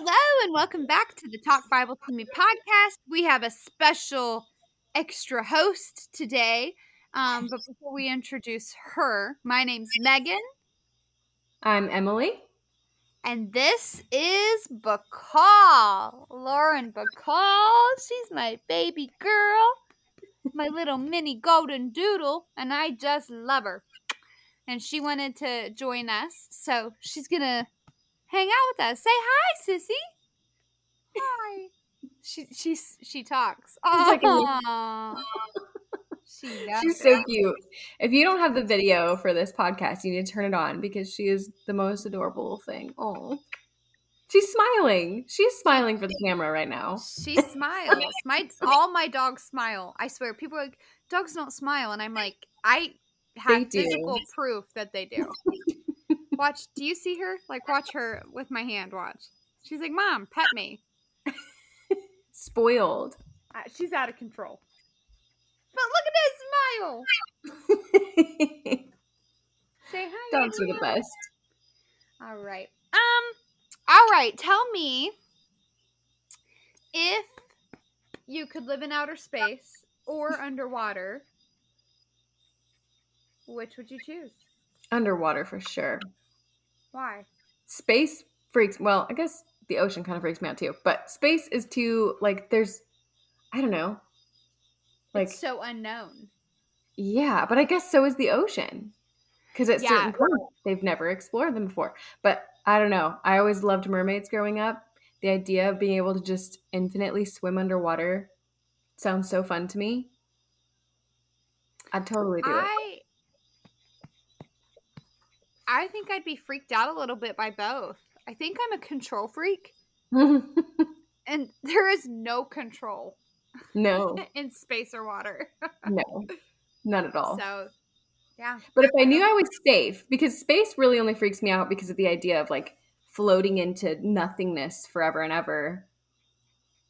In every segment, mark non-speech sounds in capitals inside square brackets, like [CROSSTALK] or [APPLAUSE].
Hello, and welcome back to the Talk Bible to Me podcast. We have a special extra host today. Um, but before we introduce her, my name's Megan, I'm Emily. and this is Bacall. Lauren Bacall. She's my baby girl, my little mini golden doodle, and I just love her. And she wanted to join us, so she's gonna hang out with us. Say hi, sissy. Hi. She she's she talks. like a- [LAUGHS] she does. She's so cute. If you don't have the video for this podcast, you need to turn it on because she is the most adorable thing. Oh, she's smiling. She's smiling for the camera right now. She smiles. My all my dogs smile. I swear. People are like dogs don't smile, and I'm like, I have physical proof that they do. [LAUGHS] watch. Do you see her? Like, watch her with my hand. Watch. She's like, Mom, pet me. [LAUGHS] Spoiled. Uh, she's out of control. But look at that smile. [LAUGHS] Say hi. Dogs are the best. All right. Um. All right. Tell me if you could live in outer space or [LAUGHS] underwater, which would you choose? Underwater for sure. Why? Space freaks. Well, I guess the ocean kind of freaks me out too. But space is too like. There's, I don't know. Like it's so unknown. Yeah, but I guess so is the ocean. Because at Yeah. certain points, they've never explored them before. But I don't know. I always loved mermaids growing up. The idea of being able to just infinitely swim underwater sounds so fun to me. I'd totally do I. I think I'd be freaked out a little bit by both. I think I'm a control freak, [LAUGHS] and [LAUGHS] there is no control no, [LAUGHS] in space or water. no, not at all. So, yeah. But if I knew I was safe, because space really only freaks me out because of the idea of like floating into nothingness forever and ever,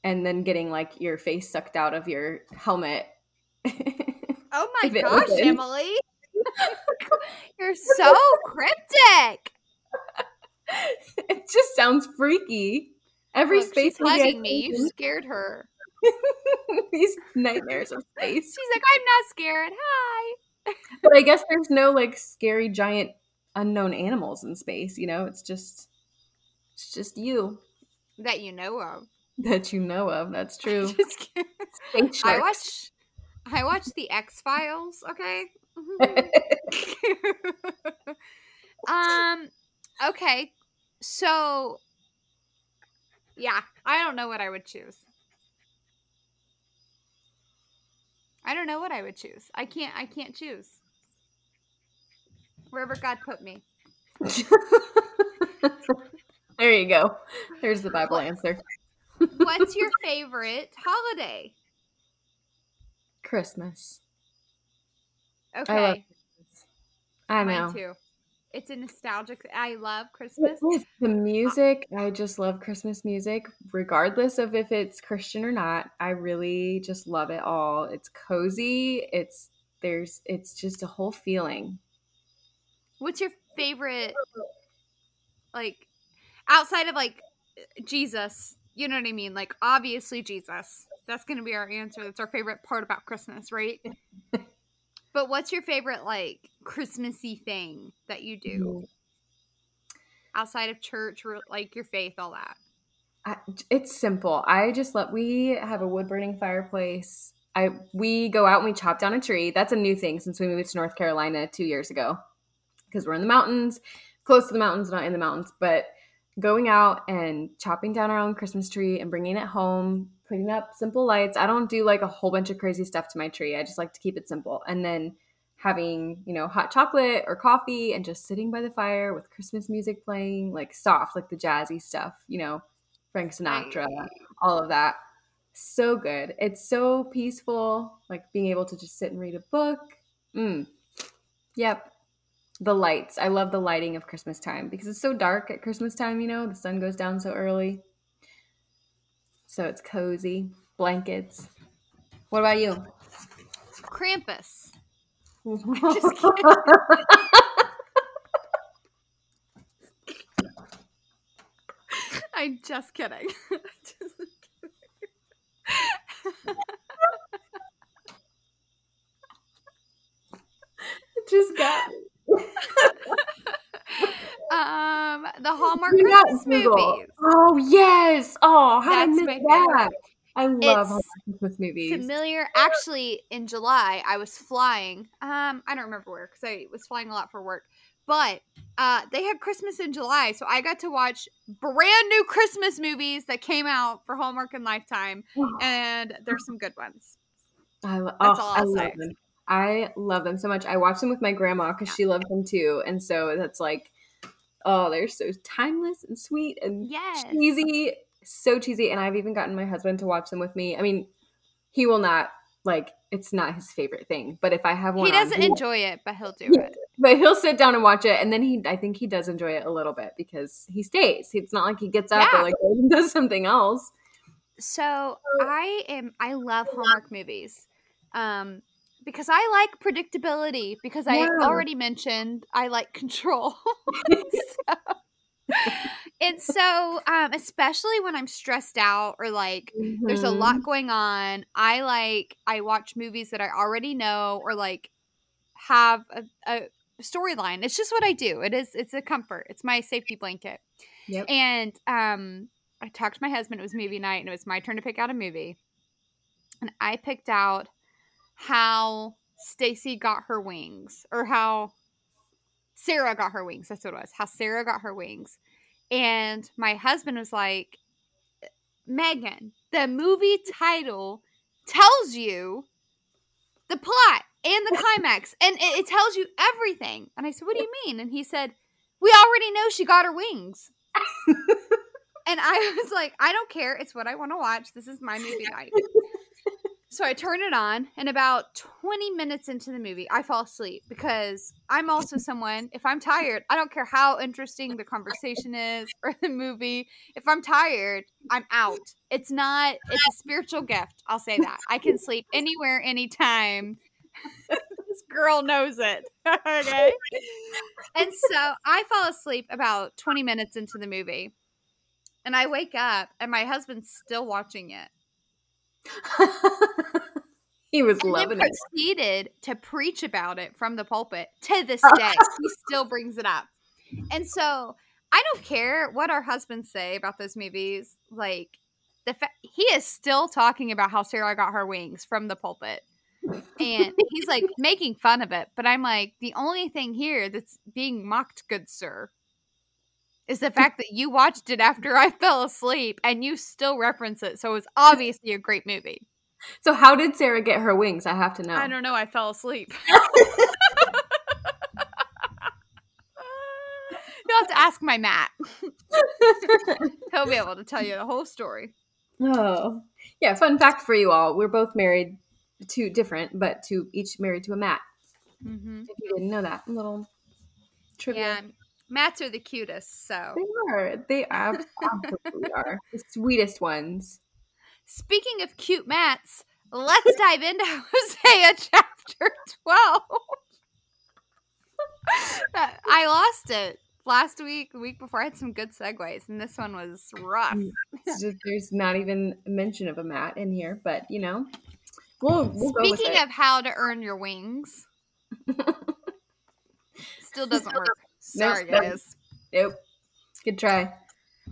and then getting like your face sucked out of your helmet. Oh my gosh, opens. Emily. [LAUGHS] You're so cryptic. [LAUGHS] it just sounds freaky. Every Look, space she's hugging me. You scared her. [LAUGHS] these nightmares of space. She's like, I'm not scared. Hi. But I guess there's no like scary giant unknown animals in space. You know, it's just it's just you That you know of. that you know of. That's true. Just kidding. Space I watch I watch the X Files, okay? [LAUGHS] um okay. So yeah, I don't know what I would choose. I don't know what I would choose. I can't I can't choose. Wherever God put me. [LAUGHS] there you go. There's the Bible answer. What's your [LAUGHS] favorite holiday? Christmas. Okay. I love Christmas. I Mine know. too. It's a nostalgic. I love Christmas. The uh, music, I just love Christmas music, regardless of if it's Christian or not. I really just love it all. It's cozy. It's there's it's just a whole feeling. What's your favorite, oh. like, outside of like Jesus? You know what I mean? Like, obviously Jesus. That's gonna be our answer. That's our favorite part about Christmas, right? [LAUGHS] but what's your favorite like Christmassy thing that you do mm. outside of church, like your faith, all that? I, it's simple. I just let we have a wood burning fireplace. I we go out and we chop down a tree. That's a new thing since we moved to North Carolina two years ago because we're in the mountains, close to the mountains, not in the mountains. But going out and chopping down our own Christmas tree and bringing it home, putting up simple lights. I don't do like a whole bunch of crazy stuff to my tree. I just like to keep it simple. And then having, you know, hot chocolate or coffee and just sitting by the fire with Christmas music playing, like soft, like the jazzy stuff, you know, Frank Sinatra, all of that. So good. It's so peaceful, like being able to just sit and read a book. Mm. Yep. The lights. I love the lighting of Christmas time because it's so dark at Christmas time, you know, the sun goes down so early. So it's cozy. Blankets. What about you? Krampus. [LAUGHS] Just kidding. I'm just kidding. [LAUGHS] Just kidding. Just got [LAUGHS] um, the Hallmark Christmas movies. Oh yes. Oh, how did I That's miss that? I love It's Christmas movies. Familiar. Actually, in July, I was flying. Um, I don't remember where because I was flying a lot for work. But uh, they had Christmas in July, so I got to watch brand new Christmas movies that came out for Hallmark and Lifetime, and there's some good ones. I, lo- That's oh, all I I'll love say. them. I love them so much. I watch them with my grandma because Yeah. she loves them too, and so that's like, oh, they're so timeless and sweet and Yes. cheesy, so cheesy. And I've even gotten my husband to watch them with me. I mean, he will not like. It's not his favorite thing, but if I have one, He doesn't he- enjoy it, but he'll do Yeah. it. but he'll sit down and watch it, and then he, I think he does enjoy it a little bit because he stays. It's not like he gets up Yeah. or like [LAUGHS] does something else. So I am. I love Hallmark movies, um, because I like predictability. Because I Yeah. already mentioned I like control. [LAUGHS] [LAUGHS] so, and so, um, especially when I'm stressed out or like there's a lot going on, I like I watch movies that I already know or like have a, a storyline. It's just what I do. It is. It's a comfort. It's my safety blanket. Yep. And um, I talked to my husband. It was movie night, and it was my turn to pick out a movie. And I picked out how Stacy got her wings, or how Sarah got her wings. That's what it was. How Sarah got her wings. And my husband was like, Megan, the movie title tells you the plot and the climax, and it, it tells you everything. And I said, What do you mean? And he said, We already know she got her wings. [LAUGHS] and I was like, I don't care. It's what I want to watch. This is my movie night. So I turn it on, and about 20 minutes into the movie, I fall asleep because I'm also someone, if I'm tired, I don't care how interesting the conversation is or the movie. If I'm tired, I'm out. It's not, it's a spiritual gift. I'll say that. I can sleep anywhere, anytime. [LAUGHS] this girl knows it. [LAUGHS] okay. And so I fall asleep about 20 minutes into the movie, and I wake up, and my husband's still watching it. [LAUGHS] he was and loving then it. proceeded to preach about it from the pulpit to this [LAUGHS] day. he still brings it up. And so I don't care what our husbands say about those movies. Like the fa- he is still talking about how Sarah got her wings from the pulpit. And he's like [LAUGHS] making fun of it, but I'm like, the only thing here that's being mocked, good sir, is the fact that you watched it after I [LAUGHS] fell asleep and you still reference it. So it was obviously a great movie. So how did Sarah get her wings? I have to know. I don't know. I fell asleep. [LAUGHS] You'll have to ask my Matt. [LAUGHS] He'll be able to tell you the whole story. Oh, yeah. Fun fact for you all: we're both married to different, but to each married to a Matt. Mm-hmm. If you didn't know that, little trivia. Yeah, Matts are the cutest. So, They are. They absolutely [LAUGHS] are the sweetest ones. speaking of cute mats, let's dive into [LAUGHS] Hosea chapter 12. [LAUGHS] I lost it last week, the week before. I had some good segues, and this one was rough. Mm. Just, there's not even a mention of a mat in here, but you know, we'll, we'll Speaking of how to earn your wings, still doesn't work. Sorry, nope. guys. nope. Good try.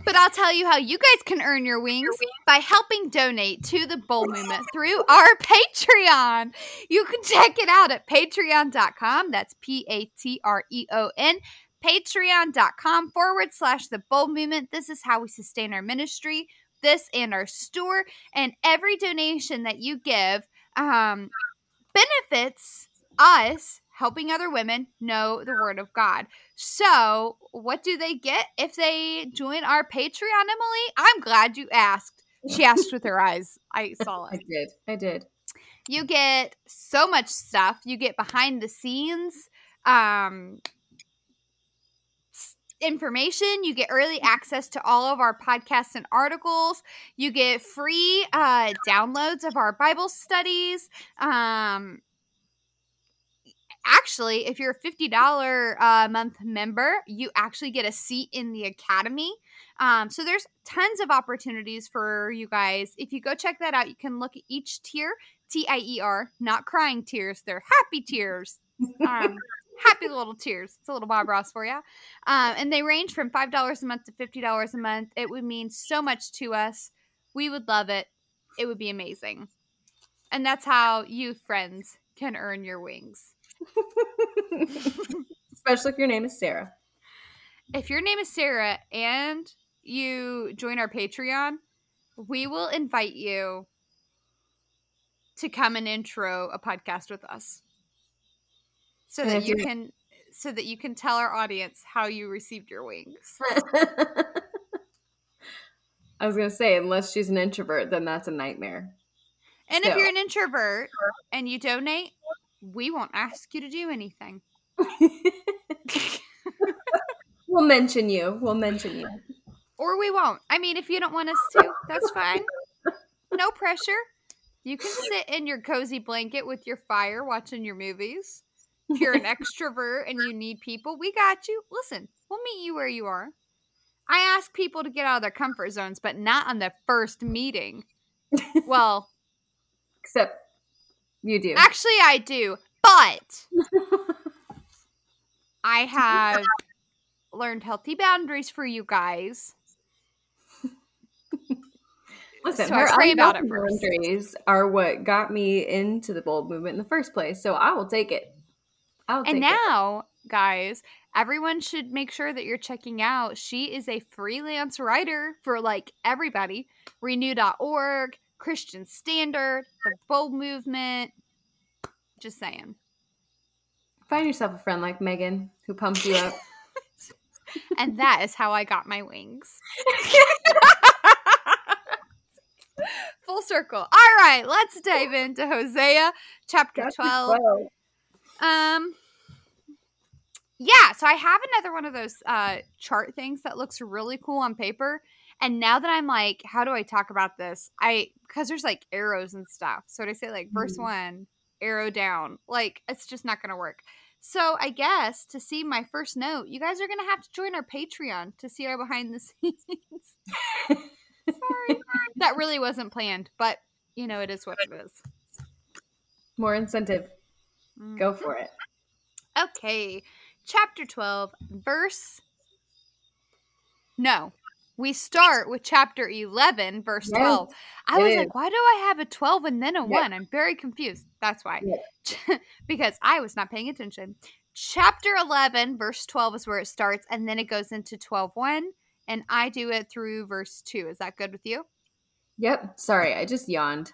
But I'll tell you how you guys can earn your wings by helping donate to the Bowl Movement through our [LAUGHS] Patreon. You can check it out at patreon.com. That's P A T R E O N. Patreon.com forward slash the Bold Movement. This is how we sustain our ministry, this and our store. And every donation that you give um, benefits us helping other women know the Word of God. So, what do they get if they join our Patreon, Emily? I'm glad you asked. She asked with her eyes. I saw [LAUGHS] it. I did. I did. You get so much stuff. You get behind the scenes um information you get early access to all of our podcasts and articles you get free uh downloads of our bible studies um actually if you're a $50 a month member you actually get a seat in the academy Um, so there's tons of opportunities for you guys. If you go check that out, you can look at each tier, T I E R, not crying tears. They're happy tears. Um, [LAUGHS] happy little tears. It's a little Bob Ross for you. Um, and they range from $5 a month to $50 a month. It would mean so much to us. We would love it. It would be amazing. And that's how you, friends, can earn your wings. Especially if your name is Sarah. If your name is Sarah and you join our Patreon, we will invite you to come and intro a podcast with us. So that you can so that you can tell our audience how you received your wings. [LAUGHS] I was gonna say, unless she's an introvert, then that's a nightmare. And if you're an introvert and you donate, we won't ask you to do anything. [LAUGHS] we'll mention you. We'll mention you. Or we won't. I mean, if you don't want us to, that's fine. No pressure. You can sit in your cozy blanket with your fire watching your movies. If you're an [LAUGHS] extrovert and you need people, we got you. Listen, we'll meet you where you are. I ask people to get out of their comfort zones, but not on the first meeting. [LAUGHS] Well, Except you do. actually, I do, but [LAUGHS] I have learned healthy boundaries for you guys. Listen, So her pray about it unhealthy first. boundaries are what got me into the bold movement in the first place. So I will take it. I'll take And it. now, guys, everyone should make sure that you're checking out. She is a freelance writer for like everybody Renew.org, Christian Standard, the Bold Movement. Just saying. Find yourself a friend like Megan who pumps you up. [LAUGHS] And that is how I got my wings. [LAUGHS] Full circle. All right, let's dive into Hosea chapter 12. Um Yeah, so I have another one of those uh chart things that looks really cool on paper. And now that I'm like, how do I talk about this? I because there's like arrows and stuff. So to say like verse Mhm. one, arrow down, like it's just not gonna work. So I guess to see my first note, you guys are gonna have to join our Patreon to see our behind the [LAUGHS] scenes. Sorry. that really wasn't planned, but you know, it is what it is. More incentive. Mm. Go for it. Okay, chapter 12, verse. No, we start with chapter 11, verse Yes, 12. I was is. like, why do I have a 12 and then a Yep. 1? I'm very confused. That's why. [LAUGHS] Because I was not paying attention. Chapter 11, verse 12 is where it starts, and then it goes into 12 1, and I do it through verse 2. Is that good with you? Yep. Sorry, I just yawned.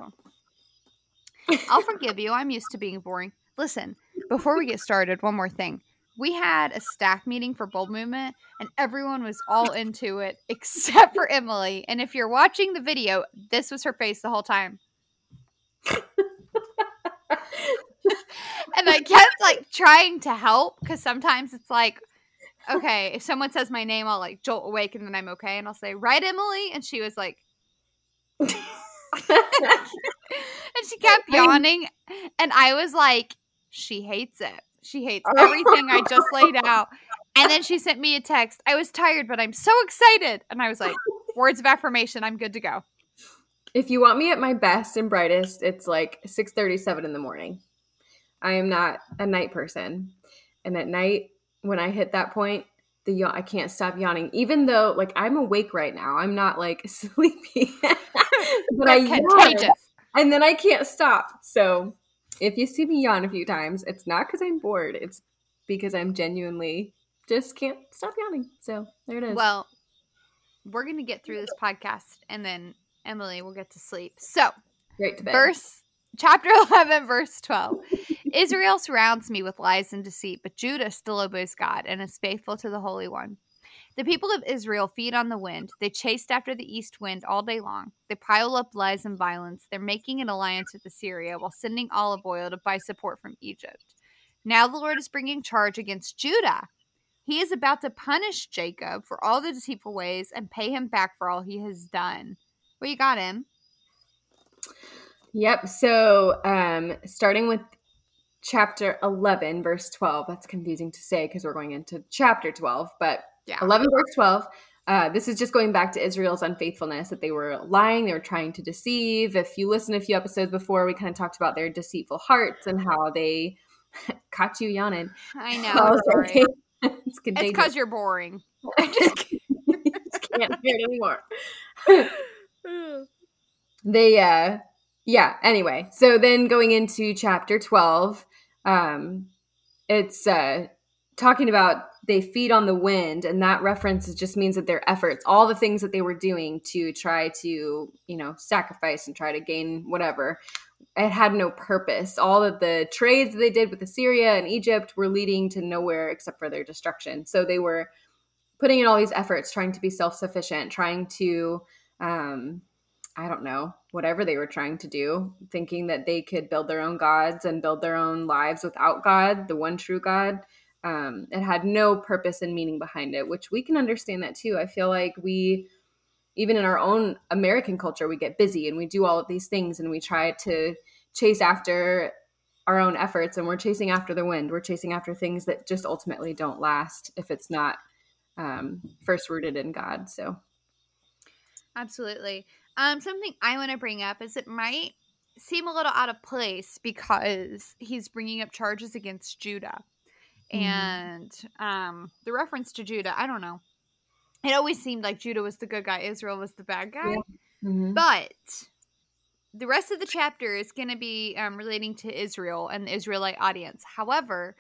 I'll forgive you. I'm used to being boring. Listen, before we get started, one more thing. We had a staff meeting for Bold Movement, and everyone was all [LAUGHS] into it except for Emily. And if you're watching the video, this was her face the whole time. And I kept like trying to help because sometimes it's like, okay, if someone says my name, I'll like jolt awake and then I'm okay. And I'll say, right, Emily? And she was like, [LAUGHS] [LAUGHS] and she kept yawning and i was like she hates it she hates everything i just laid [LAUGHS] out and then she sent me a text i was tired but i'm so excited and i was like words of affirmation i'm good to go if you want me at my best and brightest, it's like 6:37 in the morning. I am not a night person. And at night when I hit that point, the yawn, I can't stop yawning even though like I'm awake right now. I'm not like [LAUGHS] sleepy. [LAUGHS] but I They're yawn, and then I can't stop. So, if you see me yawn a few times, it's not cuz I'm bored. It's because I'm genuinely just can't stop yawning. So, there it is. well we're gonna get through this podcast and then emily will get to sleep so Great to bed. verse chapter [LAUGHS] 11 verse 12 israel surrounds me with lies and deceit but judah still obeys god and is faithful to the holy one the people of israel feed on the wind. They chased after the east wind all day long. They pile up lies and violence. They're making an alliance with assyria while sending olive oil to buy support from egypt. Now the lord is bringing charge against judah. He is about to punish jacob for all the deceitful ways and pay him back for all he has done. What you got him. Yep. So, um, starting with chapter 11, verse 12, that's confusing to say because we're going into chapter 12, but yeah 11, verse 12, uh, this is just going back to Israel's unfaithfulness that they were lying, they were trying to deceive. If you listen a few episodes before, we kind of talked about their deceitful hearts and how they [LAUGHS] caught you yawning. I [LAUGHS] know. sorry. [LAUGHS] it's because you're boring. I just can't hear it anymore. [SIGHS] they, uh, yeah. Anyway, so then going into chapter twelve, um, it's uh, talking about they feed on the wind and that reference just means that their efforts all the things that they were doing to try to you know sacrifice and try to gain whatever it had no purpose. All of the trades they did with assyria and egypt were leading to nowhere except for their destruction. So they were putting in all these efforts trying to be self-sufficient trying to um, i don't know whatever they were trying to do thinking that they could build their own gods and build their own lives without god the one true god um, it had no purpose and meaning behind it, which we can understand that too. I feel like we, even in our own American culture, we get busy and we do all of these things and we try to chase after our own efforts and we're chasing after the wind. We're chasing after things that just ultimately don't last if it's not um, first rooted in God. So, absolutely. Um, something I want to bring up is it might seem a little out of place because he's bringing up charges against Judah. Mm-hmm. and um, the reference to Judah, I don't know. It always seemed like Judah was the good guy, Israel was the bad guy. Yeah. Mm-hmm. But the rest of the chapter is going to be um, relating to Israel and the Israelite audience. However,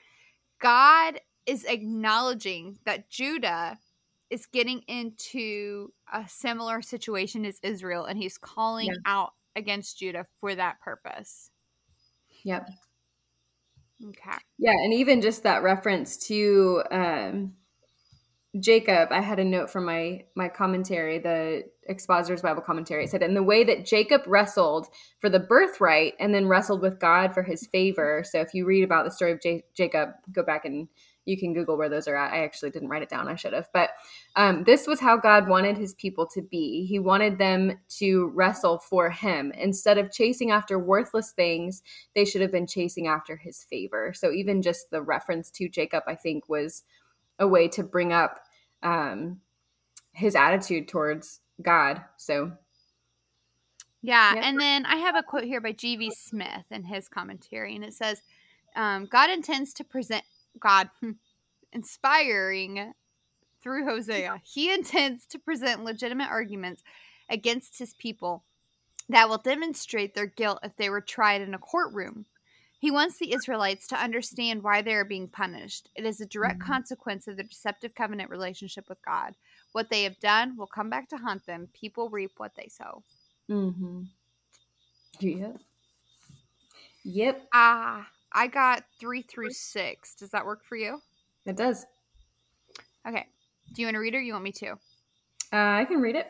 God is acknowledging that Judah is getting into a similar situation as Israel, and he's calling yeah. out against Judah for that purpose. Yep. Okay. Yeah, and even just that reference to um, Jacob, I had a note from my my commentary, the Expositor's Bible commentary. It said, "In the way that Jacob wrestled for the birthright and then wrestled with God for His favor." So, if you read about the story of J- Jacob, go back and you can Google where those are at. I actually didn't write it down. I should have. But um, this was how God wanted his people to be. He wanted them to wrestle for him. Instead of chasing after worthless things, they should have been chasing after his favor. So even just the reference to Jacob, I think, was a way to bring up um, his attitude towards God. So. Yeah, and then I have a quote here by G.V. Smith in his commentary, and it says, um, God intends to present God [LAUGHS] inspiring through Hosea. He intends to present legitimate arguments against his people that will demonstrate their guilt if they were tried in a courtroom. He wants the Israelites to understand why they are being punished. It is a direct mm-hmm. consequence of their deceptive covenant relationship with God. What they have done will come back to haunt them. People reap what they sow. Mm-hmm. Yep. Yep. Ah. I got three through six. Does that work for you? It does. Okay. Do you want to read it or you want me to? Uh, I can read it.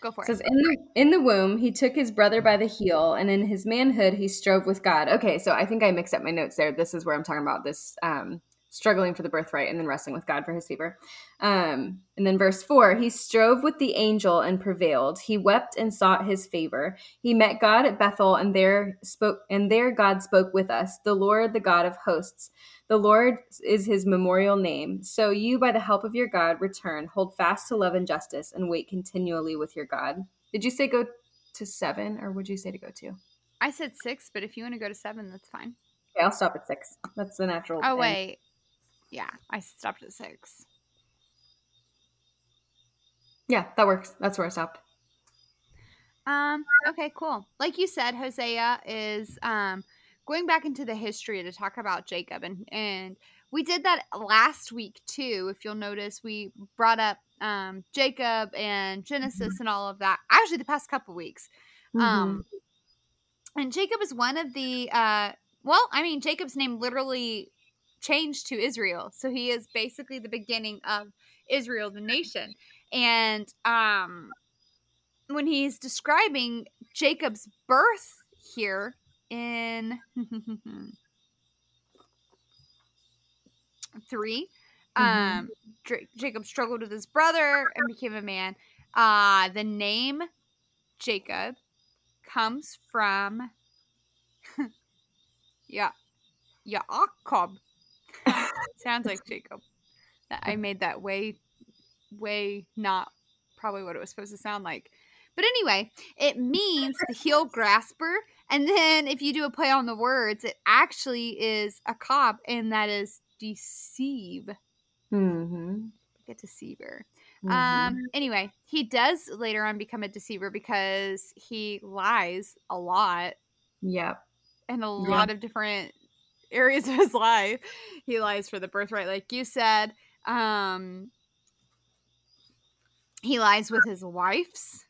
Go for it. Says in the in the womb he took his brother by the heel, and in his manhood he strove with God. Okay, so I think I mixed up my notes there. This is where I'm talking about this um, struggling for the birthright and then wrestling with God for his favor. Um, and then verse four, he strove with the angel and prevailed. He wept and sought his favor. He met God at Bethel, and there spoke, and there God spoke with us. The Lord, the God of hosts. The Lord is his memorial name. So you, by the help of your God, return, hold fast to love and justice, and wait continually with your God. Did you say go to seven, or would you say to go to? I said six, but if you want to go to seven, that's fine. Okay, I'll stop at six. That's the natural. Oh wait, yeah, I stopped at six. Yeah, that works. That's where I stopped. Um, okay, cool. Like you said, Hosea is um going back into the history to talk about Jacob and and we did that last week too. If you'll notice, we brought up um Jacob and Genesis mm-hmm. and all of that. Actually, the past couple weeks. Mm-hmm. Um and Jacob is one of the uh well, I mean, Jacob's name literally changed to Israel. So he is basically the beginning of Israel, the nation. [LAUGHS] And um, when he's describing Jacob's birth here in [LAUGHS] 3 mm-hmm. um, Jacob struggled with his brother and became a man. Uh, the name Jacob comes from [LAUGHS] yeah, Yaakov, Sounds like Jacob. I made that way, way not probably what it was supposed to sound like. But anyway, it means the heel grasper. And then if you do a play on the words, it actually is a cop, and that is deceive. Mm-hmm. Like a deceiver. Mhm. Um. Anyway, he does later on become a deceiver because he lies a lot yep. in a Yeah. lot of different areas of his life. He lies for the birthright, like you said. Um. He lies with his wife's,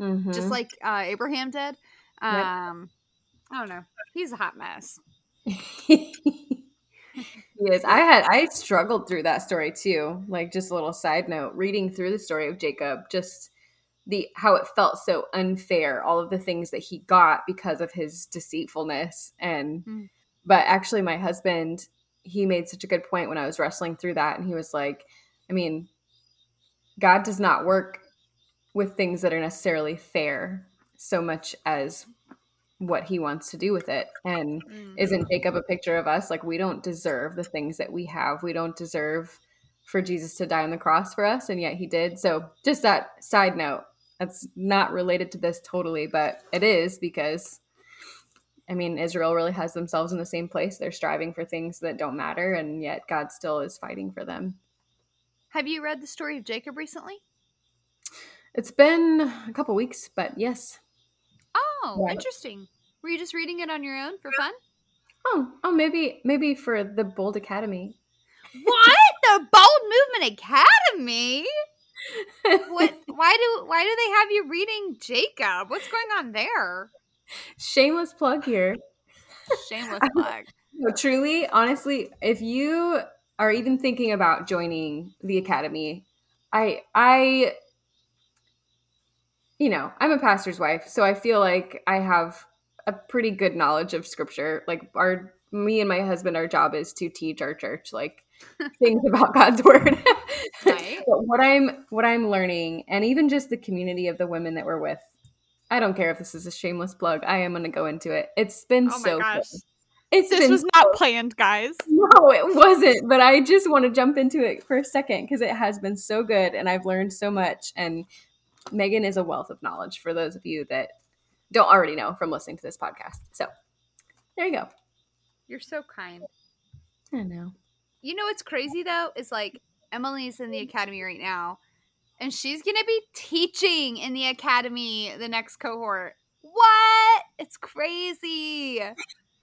Mhm. just like uh, Abraham did. Yep. Um. I don't know. He's a hot mess. [LAUGHS] he is. I had I struggled through that story too. Like just a little side note, reading through the story of Jacob, just the how it felt so unfair, all of the things that he got because of his deceitfulness. And Mm. But actually my husband, he made such a good point when I was wrestling through that and he was like, I mean, God does not work with things that are necessarily fair so much as what he wants to do with it. And Mm. isn't Jacob a picture of us? Like we don't deserve the things that we have. We don't deserve for Jesus to die on the cross for us, and yet he did. So just that side note. That's not related to this totally, but it is because I mean Israel really has themselves in the same place. They're striving for things that don't matter, and yet God still is fighting for them. Have you read the story of Jacob recently? It's been a couple weeks, but yes. Oh, Yeah. interesting. Were you just reading it on your own for fun? Oh, oh, maybe, maybe for the Bold Academy. what? The Bold Movement Academy? [LAUGHS] What? Why do Why do they have you reading Jacob? What's going on there? Shameless plug here. Shameless plug. [LAUGHS] No, truly, honestly, if you are even thinking about joining the academy, I I you know, I'm a pastor's wife, so I feel like I have a pretty good knowledge of scripture. Like our me and my husband our job is to teach our church like [LAUGHS] things about God's word. [LAUGHS] Right. but what I'm what I'm learning and even just the community of the women that we're with. I don't care if this is a shameless plug. I am going to go into it. It's been Oh my so gosh. good. It's This been was not planned, guys. no, it wasn't. But I just want to jump into it for a second because it has been so good and I've learned so much. And Megan is a wealth of knowledge for those of you that don't already know from listening to this podcast. So there you go. You're so kind. I know. You know what's crazy though is like Emily's in the academy right now, and she's gonna be teaching in the academy the next cohort. What? It's crazy. [LAUGHS] I'm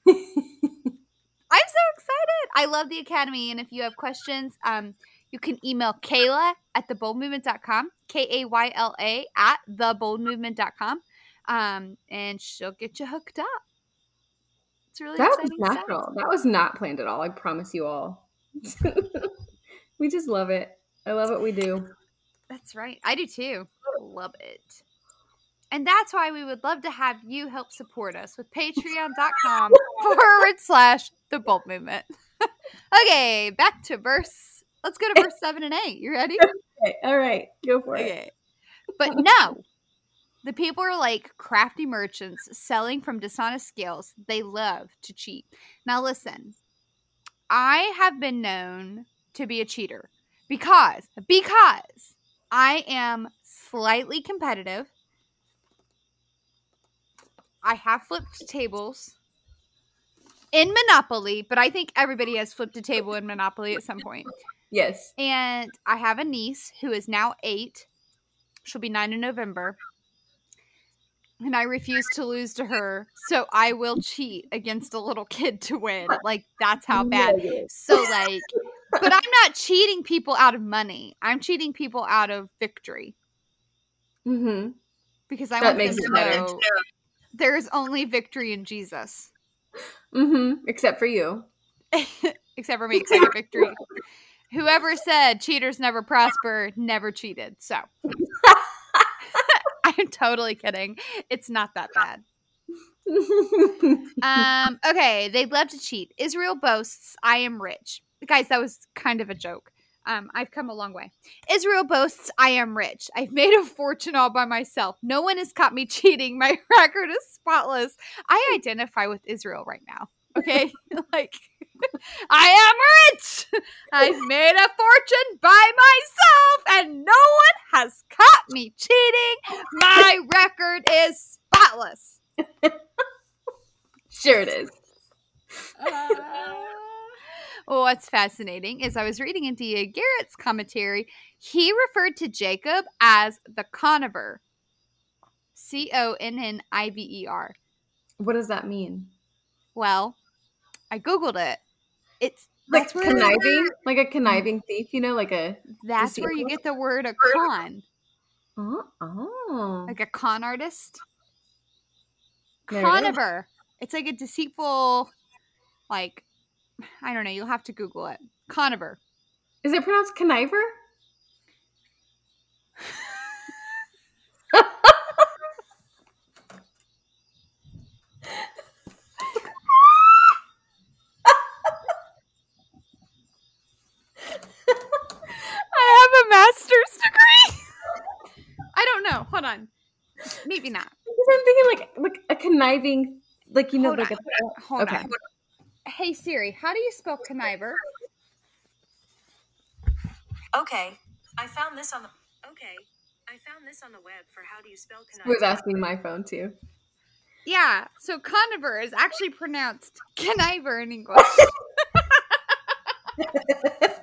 so excited. I love the academy, and if you have questions, um, you can email Kayla at theboldmovement.com, K A Y L A at theboldmovement.com, um, and she'll get you hooked up. It's really That was exciting stuff. natural. That was not planned at all. I promise you all. [LAUGHS] we just love it. I love what we do. That's right. I do too. Oh. Love it. And that's why we would love to have you help support us with patreon.com [LAUGHS] forward slash the bulb movement. [LAUGHS] okay, back to verse. Let's go to verse 7 and 8. You ready? Okay, all right, go for it. Okay. But no, the people are like crafty merchants selling from dishonest scales. They love to cheat. Now, listen, I have been known to be a cheater because, because I am slightly competitive. I have flipped tables in Monopoly, but I think everybody has flipped a table in Monopoly at some point. Yes. And I have a niece who is now eight. She'll be nine in November. And I refuse to lose to her. So I will cheat against a little kid to win. Like, that's how bad. So, like, but I'm not cheating people out of money. I'm cheating people out of victory Mm-hmm. because I That want makes them to better. know there is only victory in Jesus. Mm-hmm. Except for you. [LAUGHS] except for me, except for victory. Whoever said cheaters never prosper never cheated. So [LAUGHS] I'm totally kidding. It's not that bad. [LAUGHS] Um, okay, they love to cheat. Israel boasts, I am rich. Guys, that was kind of a joke. Um, I've come a long way. Israel boasts, I am rich. I've made a fortune all by myself. No one has caught me [LAUGHS] cheating. My [LAUGHS] record is spotless. I identify with Israel right now. Okay, [LAUGHS] like I am rich. I've made a fortune by myself, and no one has caught me cheating. My record is spotless. Sure, it is. Well, what's fascinating is I was reading in D.A. Garrett's commentary, he referred to Jacob as the Conover. C O N N I V E R. What does that mean? Well, I Googled it. It's Like conniving, like a conniving thief, you know, like a That's where you get the word a con, oh, oh. like a con artist. There it. It's like a deceitful, like, I don't know. You'll have to Google it. Conover. Is it pronounced conniver? I have a master's degree. I don't know. Hold on. Maybe not. Because I'm thinking like like a conniving, like you know, Hold like on. a Hold Okay. on. Hey Siri, how do you spell conniver? Okay, I found this on the. Okay, I found this on the web for how do you spell who was asking my phone too. Yeah, so conniver is actually pronounced conniver in English. [LAUGHS] [LAUGHS]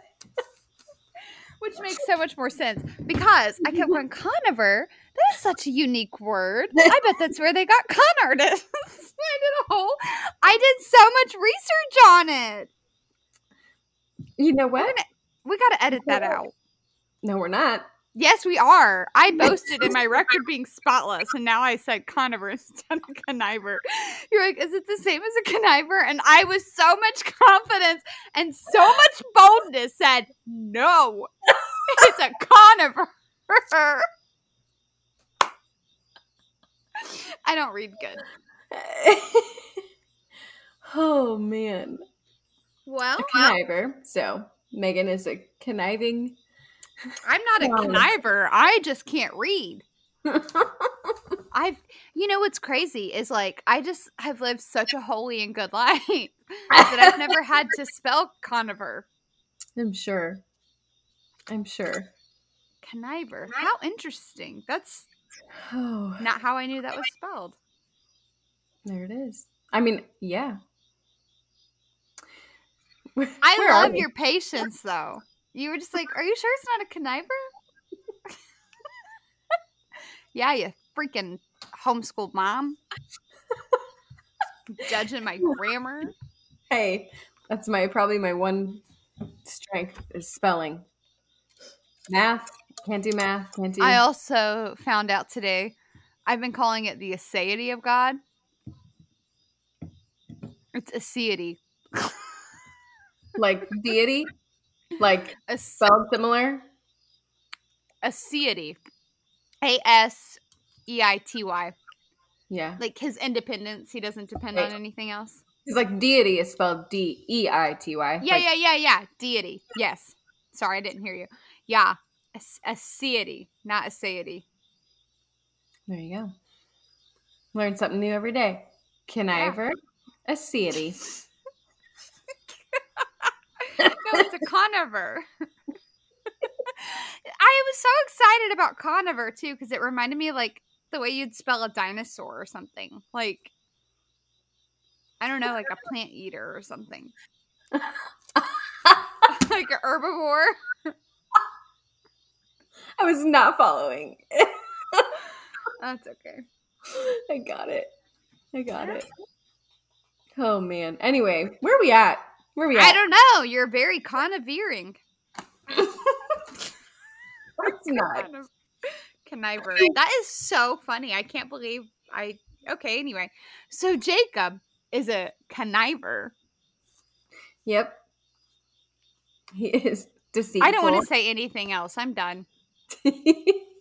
Which makes so much more sense [LAUGHS] because I kept going Conover? That is such a unique word. [LAUGHS] I bet that's where they got con artists. [LAUGHS] I did a whole. I did so much research on it. You know what? We got to edit that out. No, we're not. Yes, we are. I boasted in my record being spotless, and now I said conniver [LAUGHS] instead of conniver. You're like, is it the same as a conniver? And I was so much confidence and so much boldness said, no, it's a conniver. I don't read good. [LAUGHS] oh man, Well, a conniver. So Megan is a conniving. I'm not a Wow. conniver. I just can't read. [LAUGHS] I've, you know, what's crazy is like I just have lived such a holy and good [LAUGHS] life that I've never had to spell conniver. I'm sure. I'm sure. Conniver. How interesting. That's Oh, not how I knew that was spelled. there it is. I mean, yeah. Where- I where love your patience though. You were just like, "Are you sure it's not a conniver?" [LAUGHS] yeah, you freaking homeschooled mom. [LAUGHS] Judging my grammar. Hey, that's my probably my one strength is spelling. Math can't do math. Can't do. I also found out today. I've been calling it the aseity of God. It's aseity. [LAUGHS] like deity, like As- spelled similar. aseity. A S E I T Y. Yeah, Like his independence, he doesn't depend on anything else. He's like deity is spelled D E I T Y. Yeah, Like, yeah, yeah, yeah. Deity. Yes. Sorry, I didn't hear you. Yeah. As- Aseity, not aseity. There you go. Learn something new every day. Conniver, a deity. [LAUGHS] No, it's a conover. [LAUGHS] I was so excited about conover too because it reminded me like the way you'd spell a dinosaur or something. Like I don't know, like a plant eater or something. [LAUGHS] like an herbivore. [LAUGHS] I was not following. That's okay. I got it. I got it. Oh man. Anyway, where are we at? Where are we at? I don't know. You're very connivering. It's [LAUGHS] not. Conniver. That is so funny. I can't believe I. Okay, anyway. So Jacob is a conniver. Yep. He is deceitful. I don't want to say anything else. I'm done. [LAUGHS]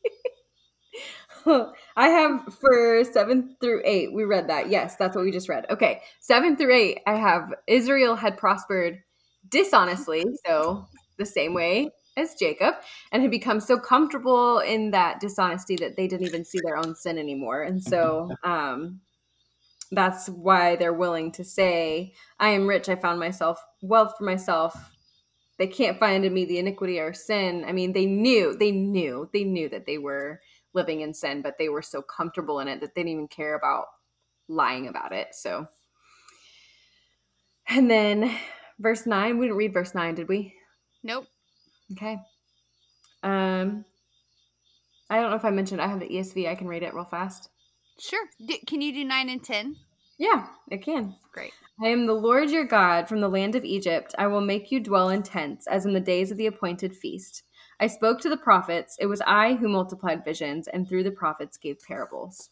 [LAUGHS] I have for seven through eight, we read that. Yes, that's what we just read. Okay. Seven through eight, I have Israel had prospered dishonestly, so the same way as Jacob, and had become so comfortable in that dishonesty that they didn't even see their own sin anymore. And so [LAUGHS] um that's why they're willing to say, I am rich, I found myself wealth for myself. They can't find in me the iniquity or sin. I mean, they knew, they knew, they knew that they were living in sin, but they were so comfortable in it that they didn't even care about lying about it. So, and then verse 9, we didn't read verse 9, did we? Nope. Okay. Um, I don't know if I mentioned I have the ESV. I can read it real fast. Sure. D- can you do 9 and 10? Yeah, it can. Great. I am the Lord your God from the land of Egypt. I will make you dwell in tents, as in the days of the appointed feast. I spoke to the prophets. It was I who multiplied visions, and through the prophets gave parables.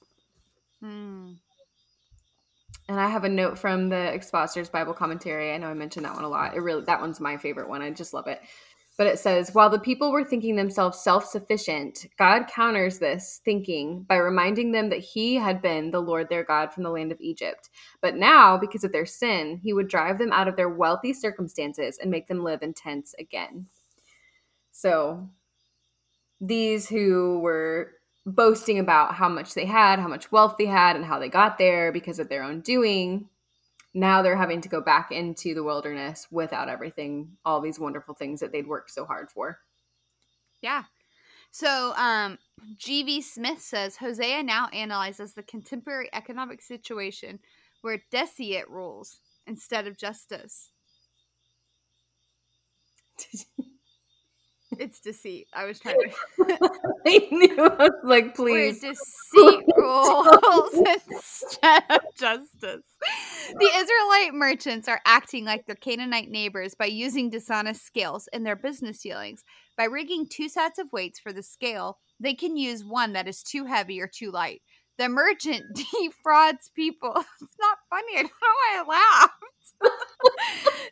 Hmm. And I have a note from the Expositor's Bible Commentary. I know I mentioned that one a lot. It really that one's my favorite one. I just love it. But it says, while the people were thinking themselves self sufficient, God counters this thinking by reminding them that He had been the Lord their God from the land of Egypt. But now, because of their sin, He would drive them out of their wealthy circumstances and make them live in tents again. So, these who were boasting about how much they had, how much wealth they had, and how they got there because of their own doing, now they're having to go back into the wilderness without everything, all these wonderful things that they'd worked so hard for. Yeah. So, um, G.V. Smith says Hosea now analyzes the contemporary economic situation where deceit rules instead of justice. [LAUGHS] It's deceit. I was trying to. [LAUGHS] I knew. I was like, Where please. deceit [LAUGHS] rules instead of justice. The Israelite merchants are acting like their Canaanite neighbors by using dishonest scales in their business dealings. By rigging two sets of weights for the scale, they can use one that is too heavy or too light. The merchant [LAUGHS] defrauds people. [LAUGHS] It's not funny. I don't know why I laughed. [LAUGHS]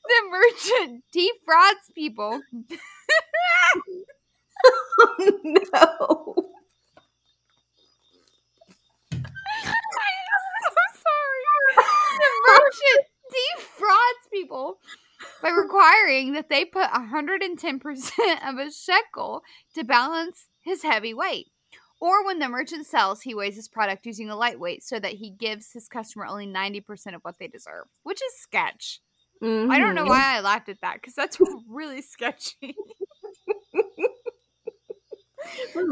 the merchant defrauds people oh, no. Defrauds people by requiring that they put 110% of a shekel to balance his heavy weight. Or when the merchant sells, he weighs his product using a lightweight so that he gives his customer only 90% of what they deserve, which is sketch. I don't know Mhm. why I laughed at that because that's [LAUGHS] really sketchy. [LAUGHS]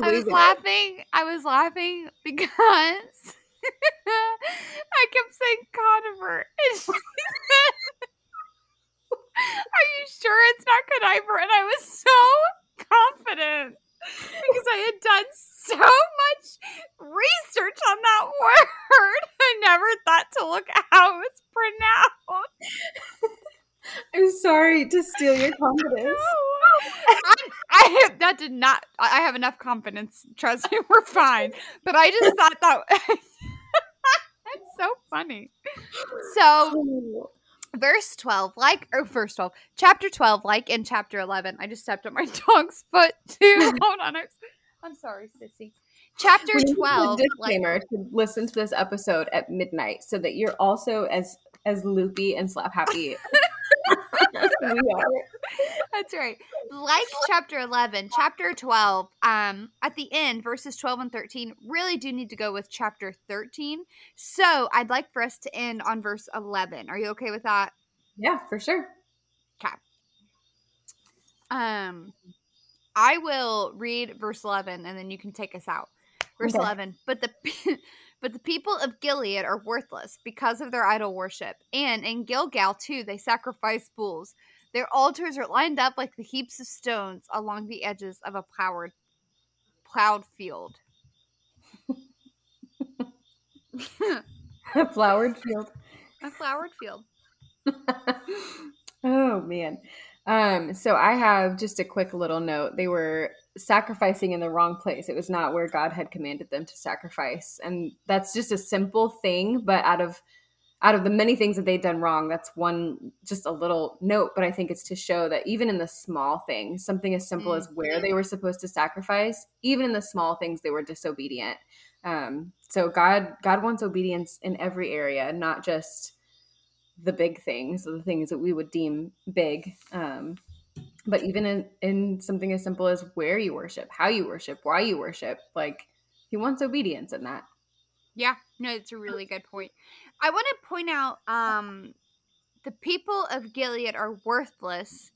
I was laughing. I was laughing because I kept saying conifer. And she [LAUGHS] said, Are you sure it's not conifer? And I was so confident because I had done so much research on that word. [LAUGHS] I never thought to look at how it was pronounced. I'm sorry to steal your confidence. I, I that did not. I have enough confidence. Trust me, we're fine. But I just thought that [LAUGHS] funny. So verse 12 like or verse 12 chapter 12 like in chapter 11 i just stepped on my [LAUGHS] dog's foot too [LAUGHS] hold on I'm, sorry sissy chapter We need a 12 like, disclaimer to listen to this episode at midnight so that you're also as as loopy and slap happy as we are. [LAUGHS] That's right. Like chapter 11, chapter 12, um, at the end, verses 12 and 13 really do need to go with chapter 13. So I'd like for us to end on verse 11. Are you okay with that? Yeah, for sure. Okay. Um, I will read verse 11 and then you can take us out. Verse Okay. 11. But the [LAUGHS] but the people of Gilead are worthless because of their idol worship. And in Gilgal too they sacrifice bulls. Their altars are lined up like the heaps of stones along the edges of a plowed plowed field. [LAUGHS] A flowered field. a flowered field. [LAUGHS] oh man. Um, so I have just a quick little note. They were sacrificing in the wrong place. It was not where God had commanded them to sacrifice. And that's just a simple thing, but out of out of the many things that they'd done wrong, that's one just a little note, but I think it's to show that even in the small things, something as simple as where they were supposed to sacrifice, even in the small things they were disobedient. Um, so God God wants obedience in every area, not just the big things, the things that we would deem big. Um, but even in, in something as simple as where you worship, how you worship, why you worship, like he wants obedience in that. Yeah, no, it's a really good point. I want to point out um the people of Gilead are worthless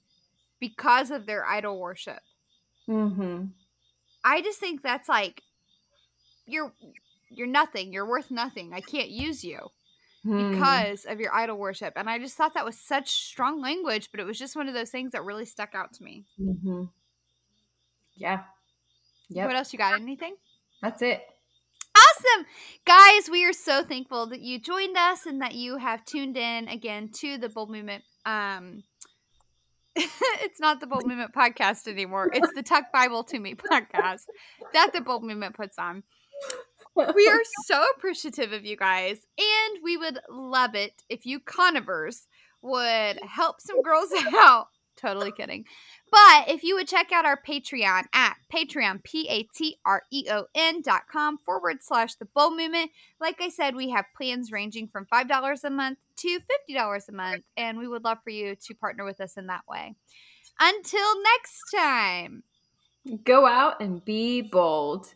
because of their idol worship. Mm-hmm. I just think that's like you're you're nothing. You're worth nothing. I can't use you Hmm. because of your idol worship. And I just thought that was such strong language, but it was just one of those things that really stuck out to me. Mm-hmm. Yeah. Yep. What else you got? Anything? That's it. Awesome. Guys, we are so thankful that you joined us and that you have tuned in again to the Bold Movement. Um, [LAUGHS] it's not the Bold Movement podcast anymore. It's the Talk Bible to Me [LAUGHS] podcast that the Bold Movement puts on. We are [LAUGHS] so appreciative of you guys, and we would love it if you conivers would help some girls [LAUGHS] out. Totally kidding. But if you would check out our Patreon at Patreon, P A T R E O N dot com forward slash the bold movement. Like I said, we have plans ranging from $5 a month to $50 a month, and we would love for you to partner with us in that way. Until next time. Go out and be bold.